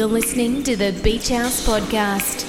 You're listening to the Beach House Podcast.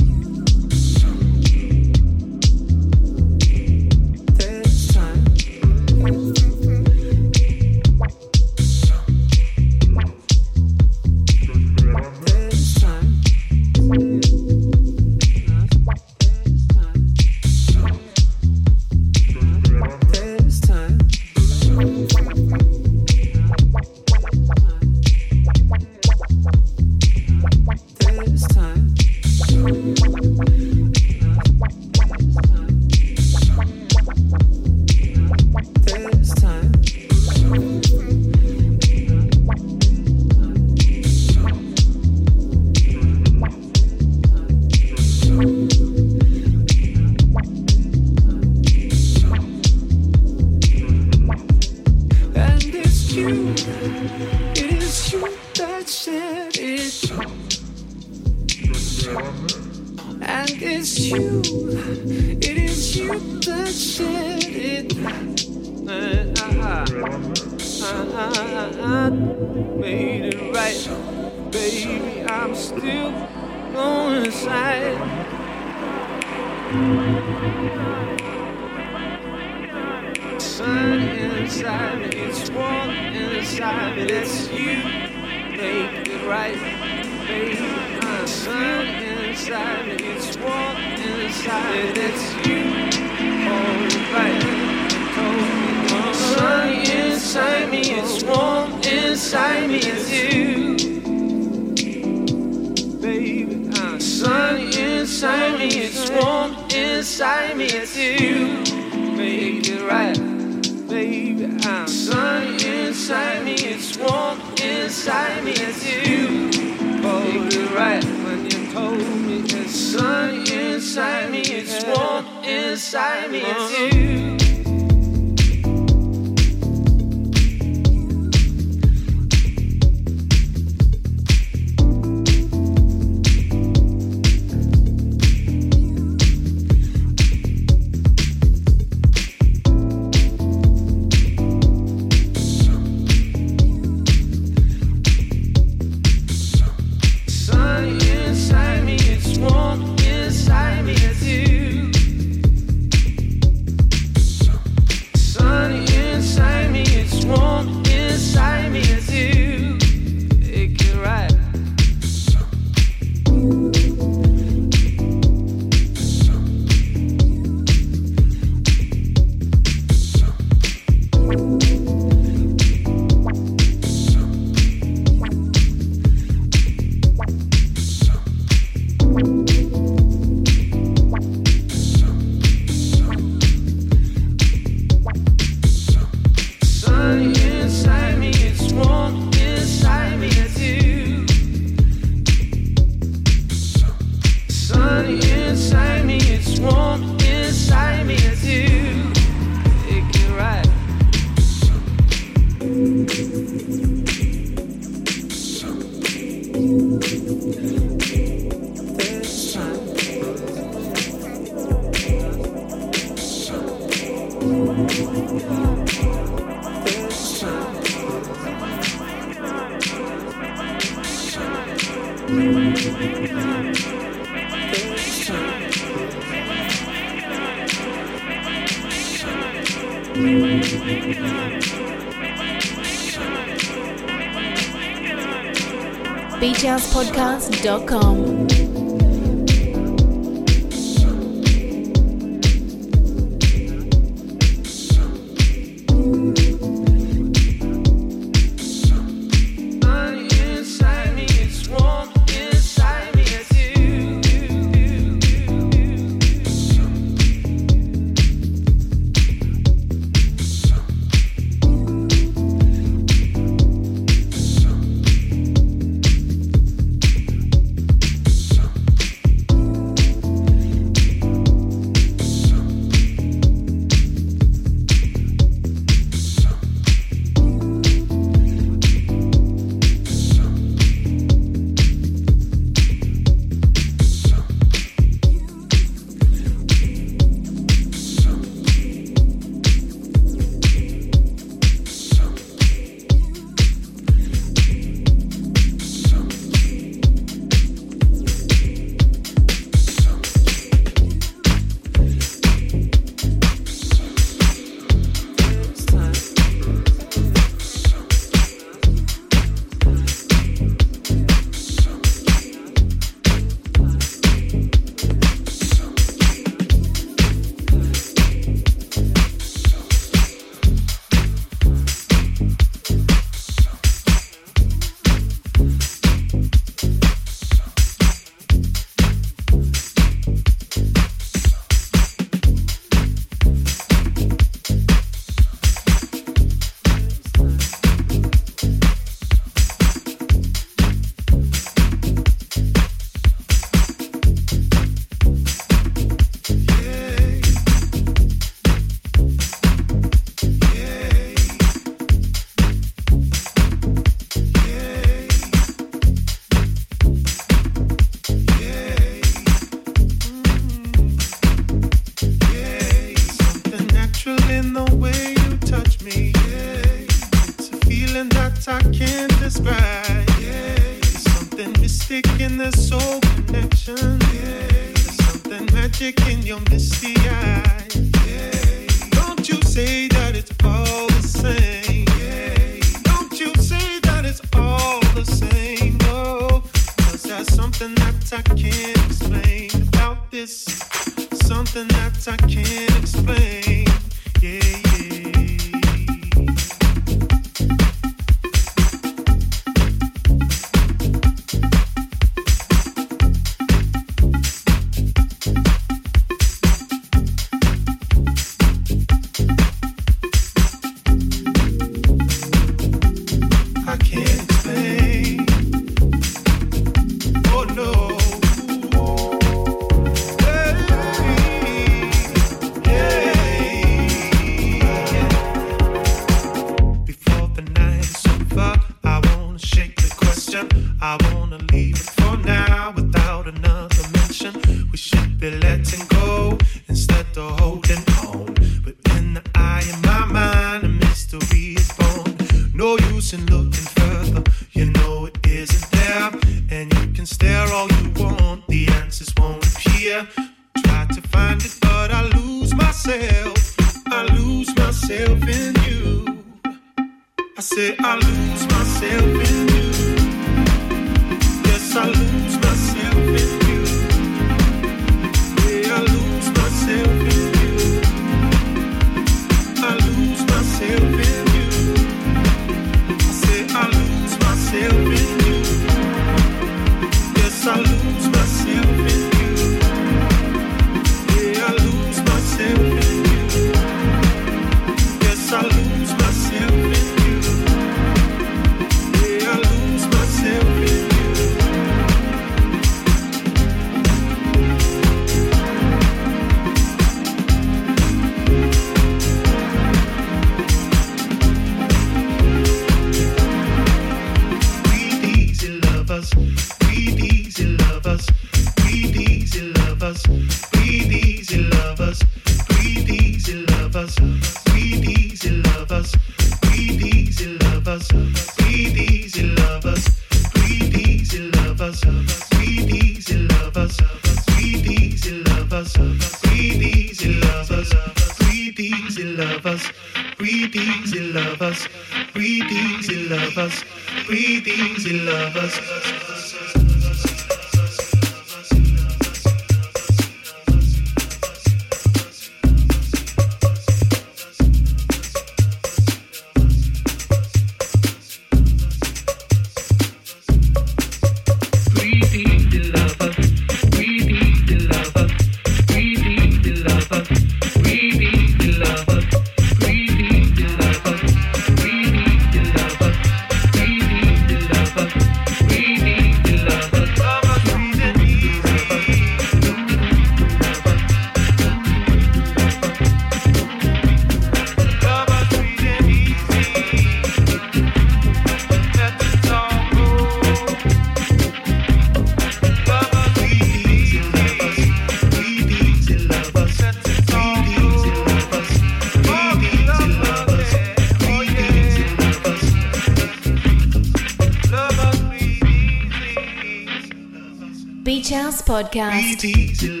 Podcast.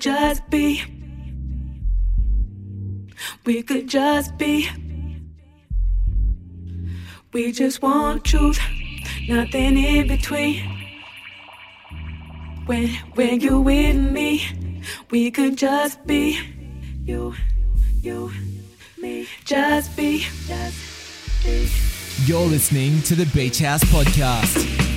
Just be. We could just be We just want truth, nothing in between. When when you with me, we could just be you, you, me, just be, just be. You're listening to the Beach House Podcast.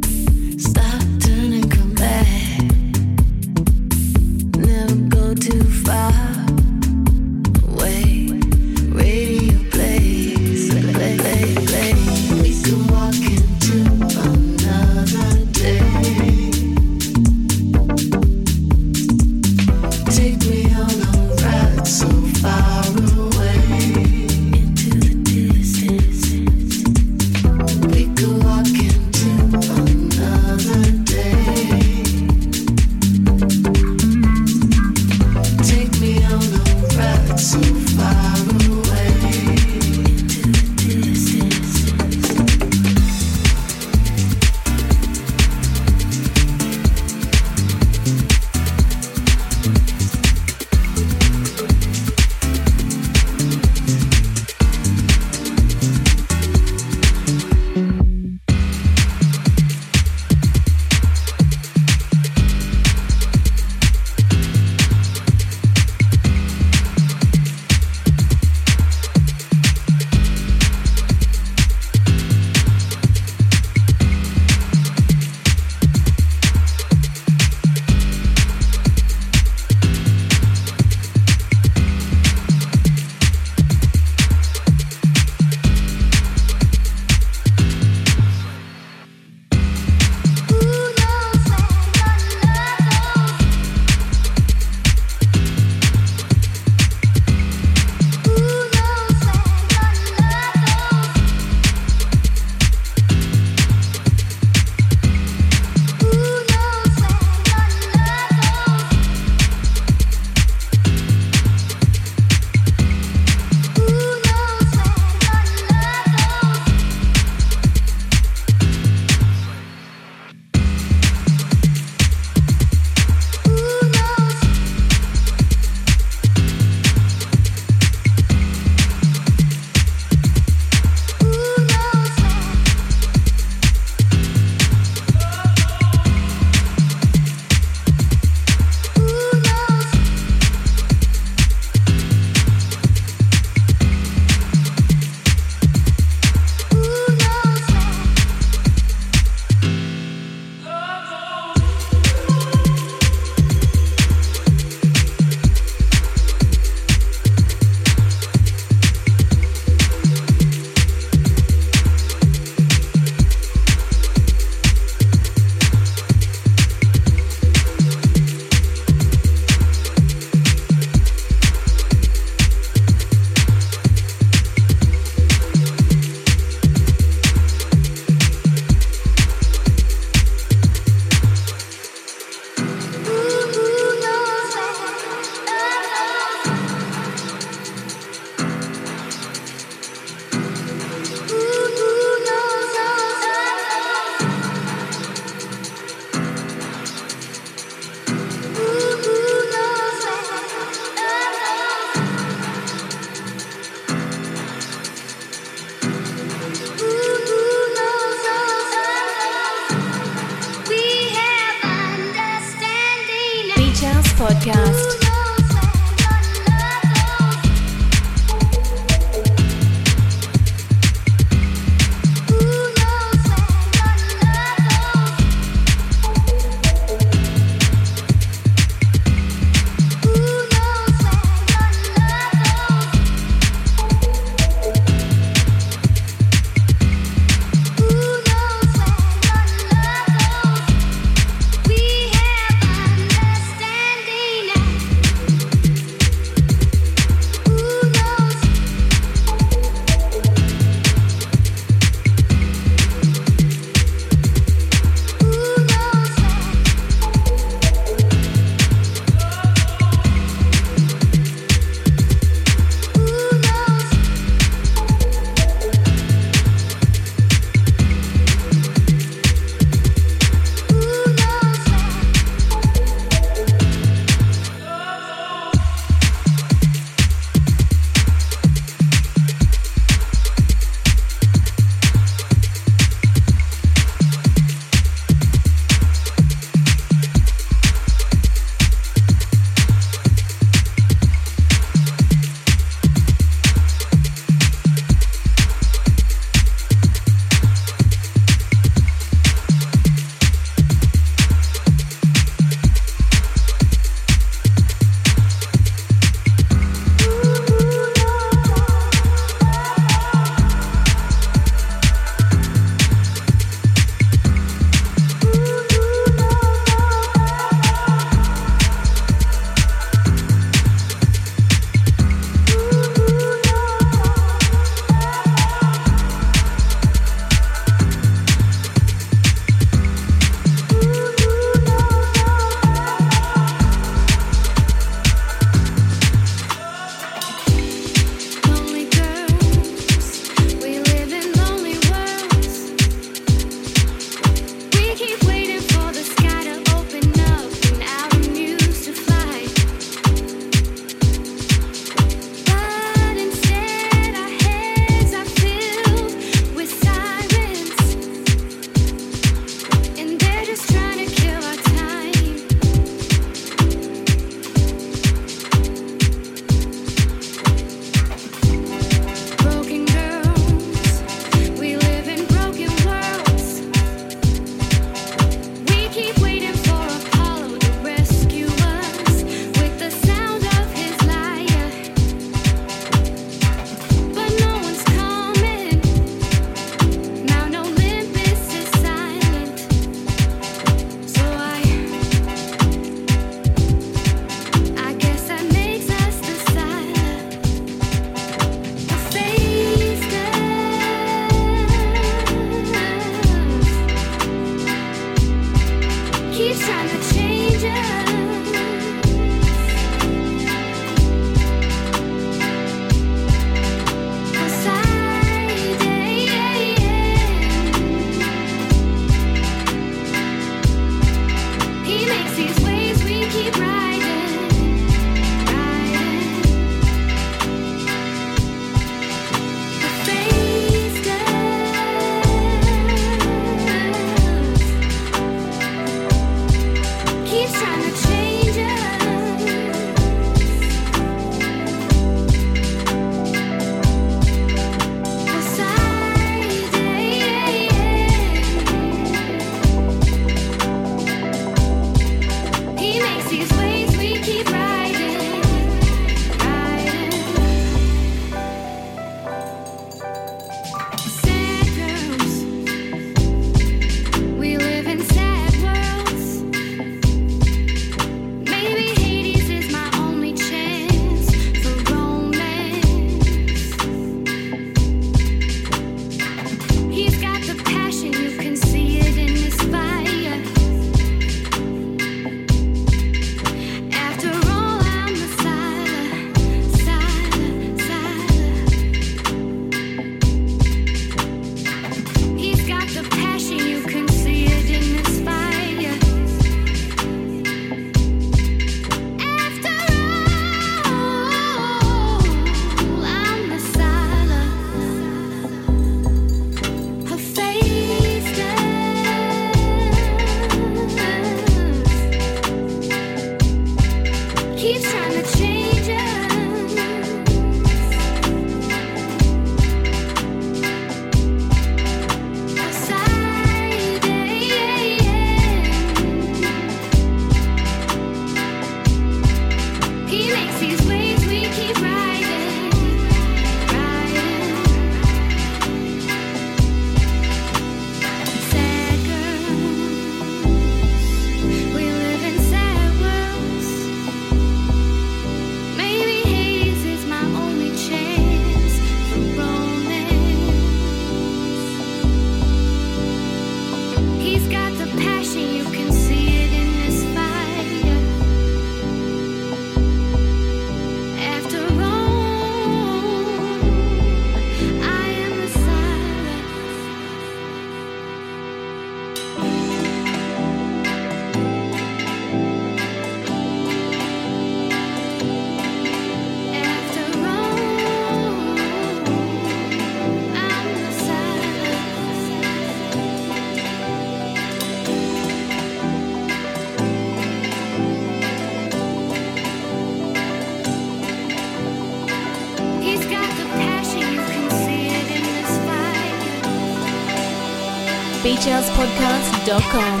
HousePodcast.com.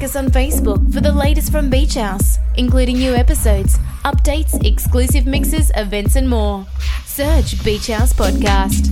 beachhousepodcast.com. us on Facebook for the latest from Beach House, including new episodes, updates, exclusive mixes, events, and more. Search Beach House Podcast.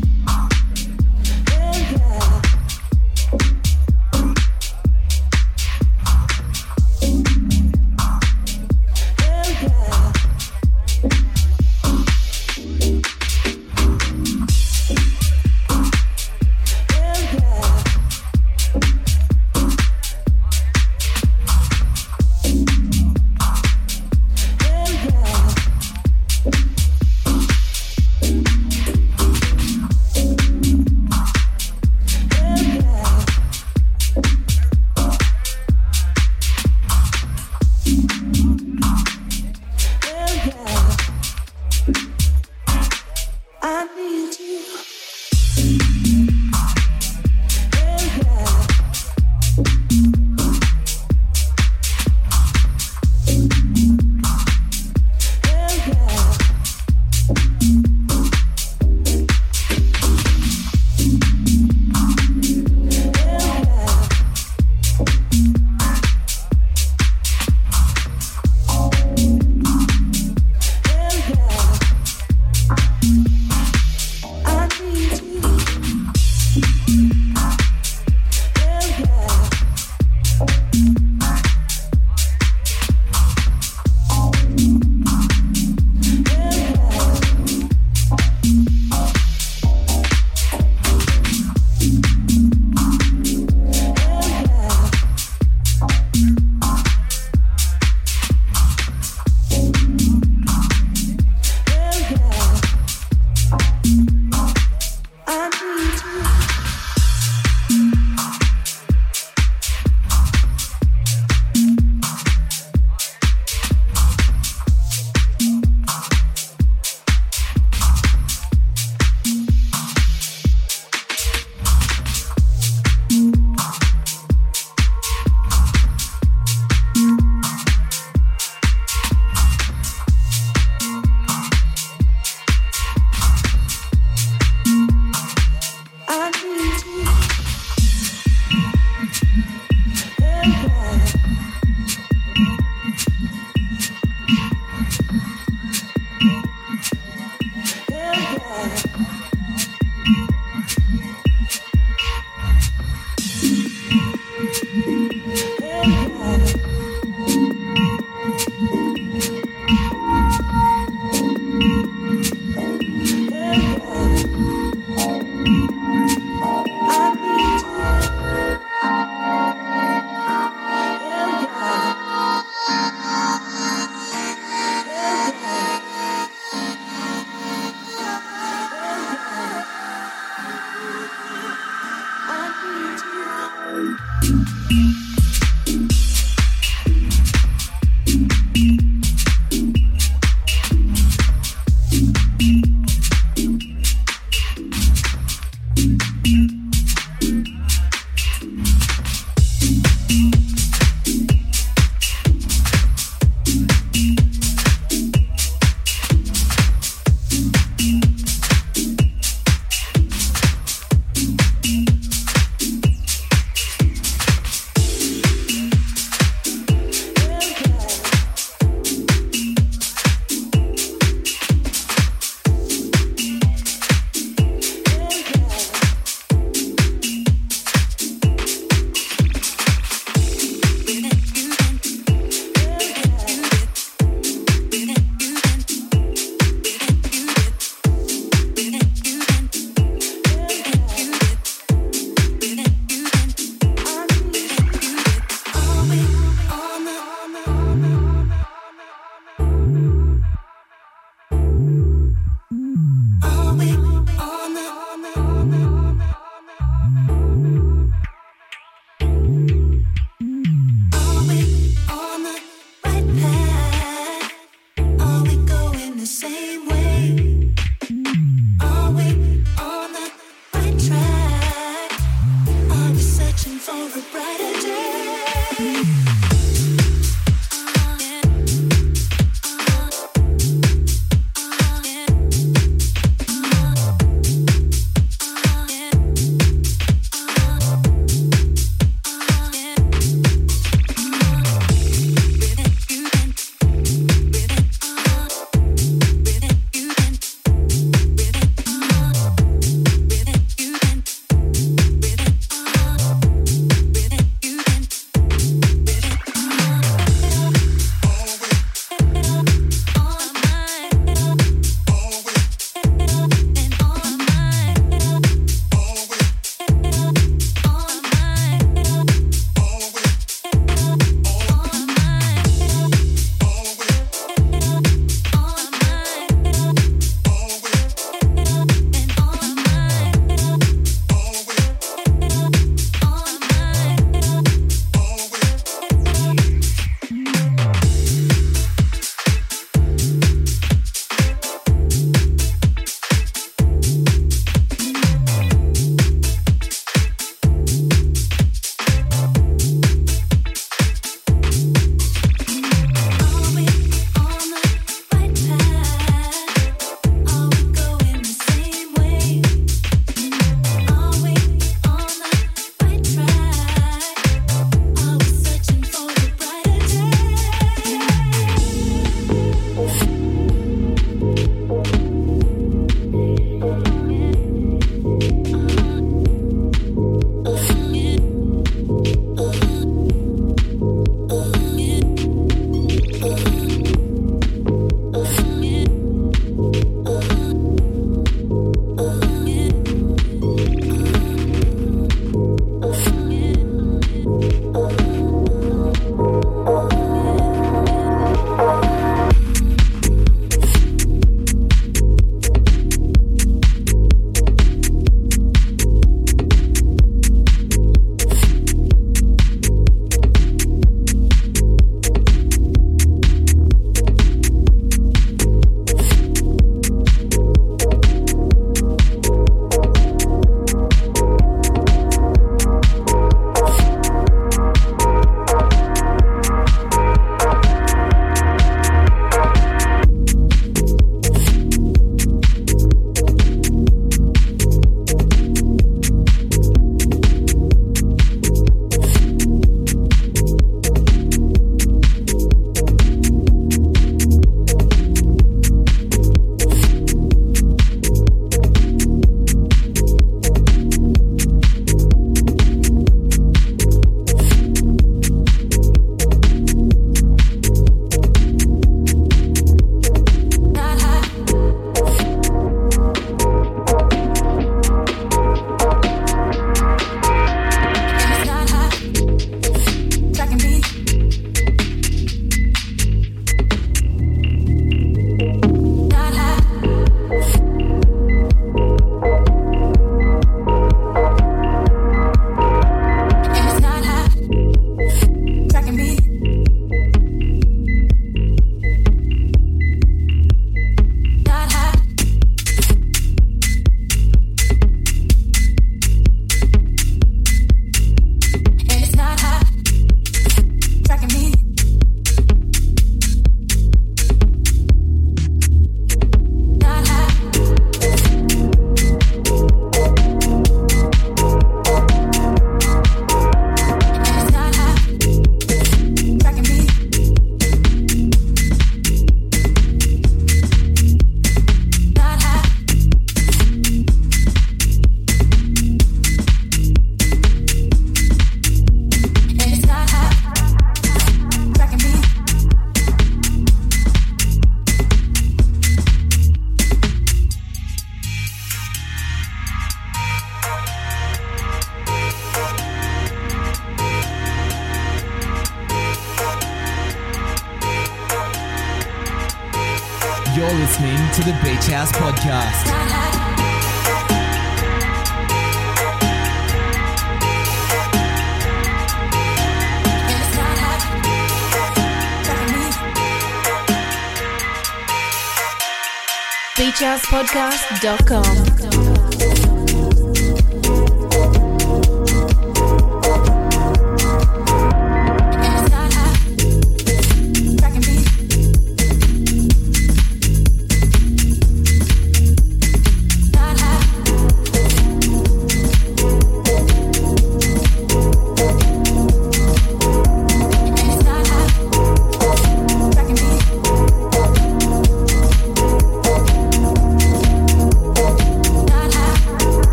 beachhousepodcast.com.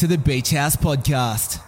to the Beach House Podcast.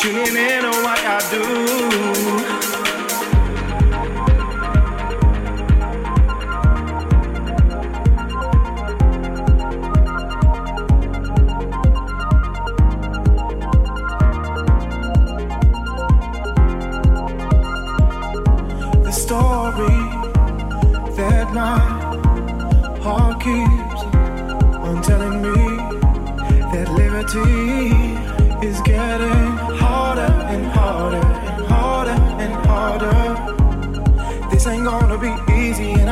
tuning in on what I do. The story that my heart keeps on telling me that liberty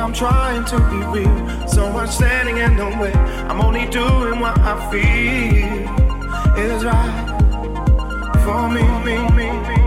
I'm trying to be real. So much standing in the way. I'm only doing what I feel is right for me, me, me. me.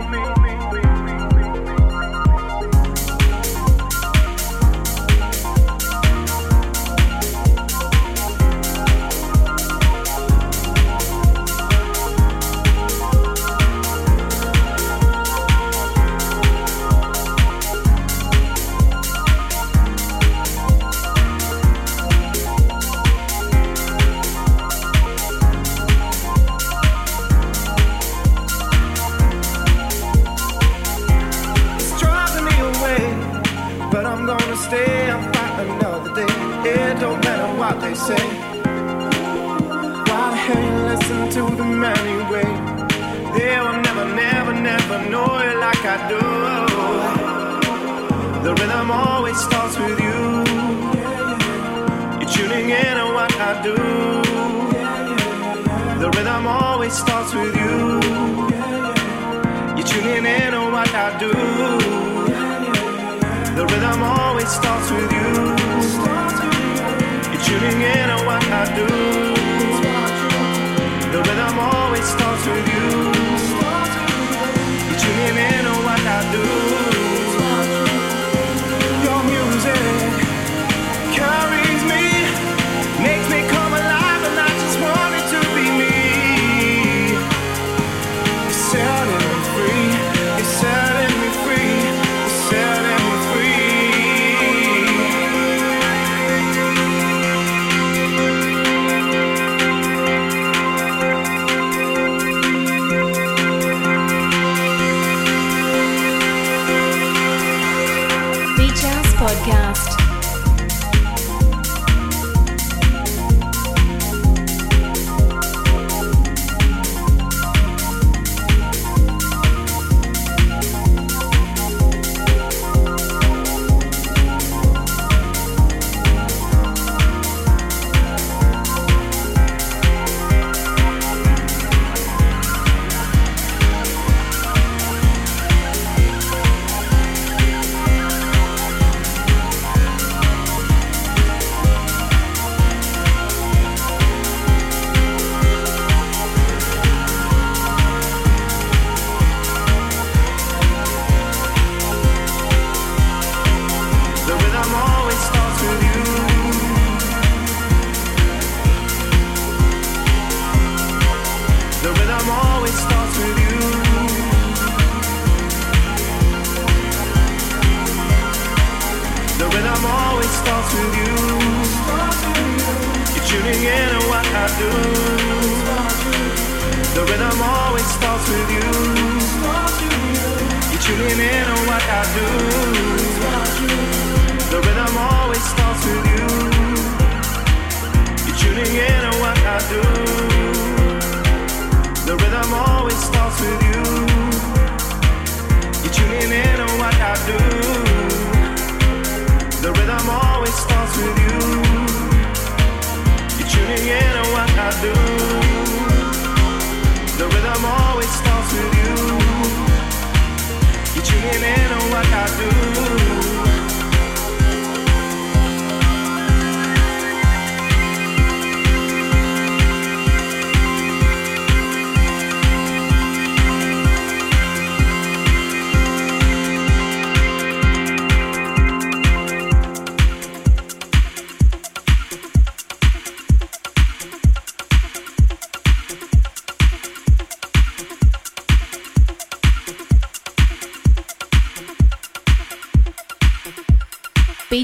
Starts with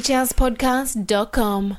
BeachHousePodcast.com.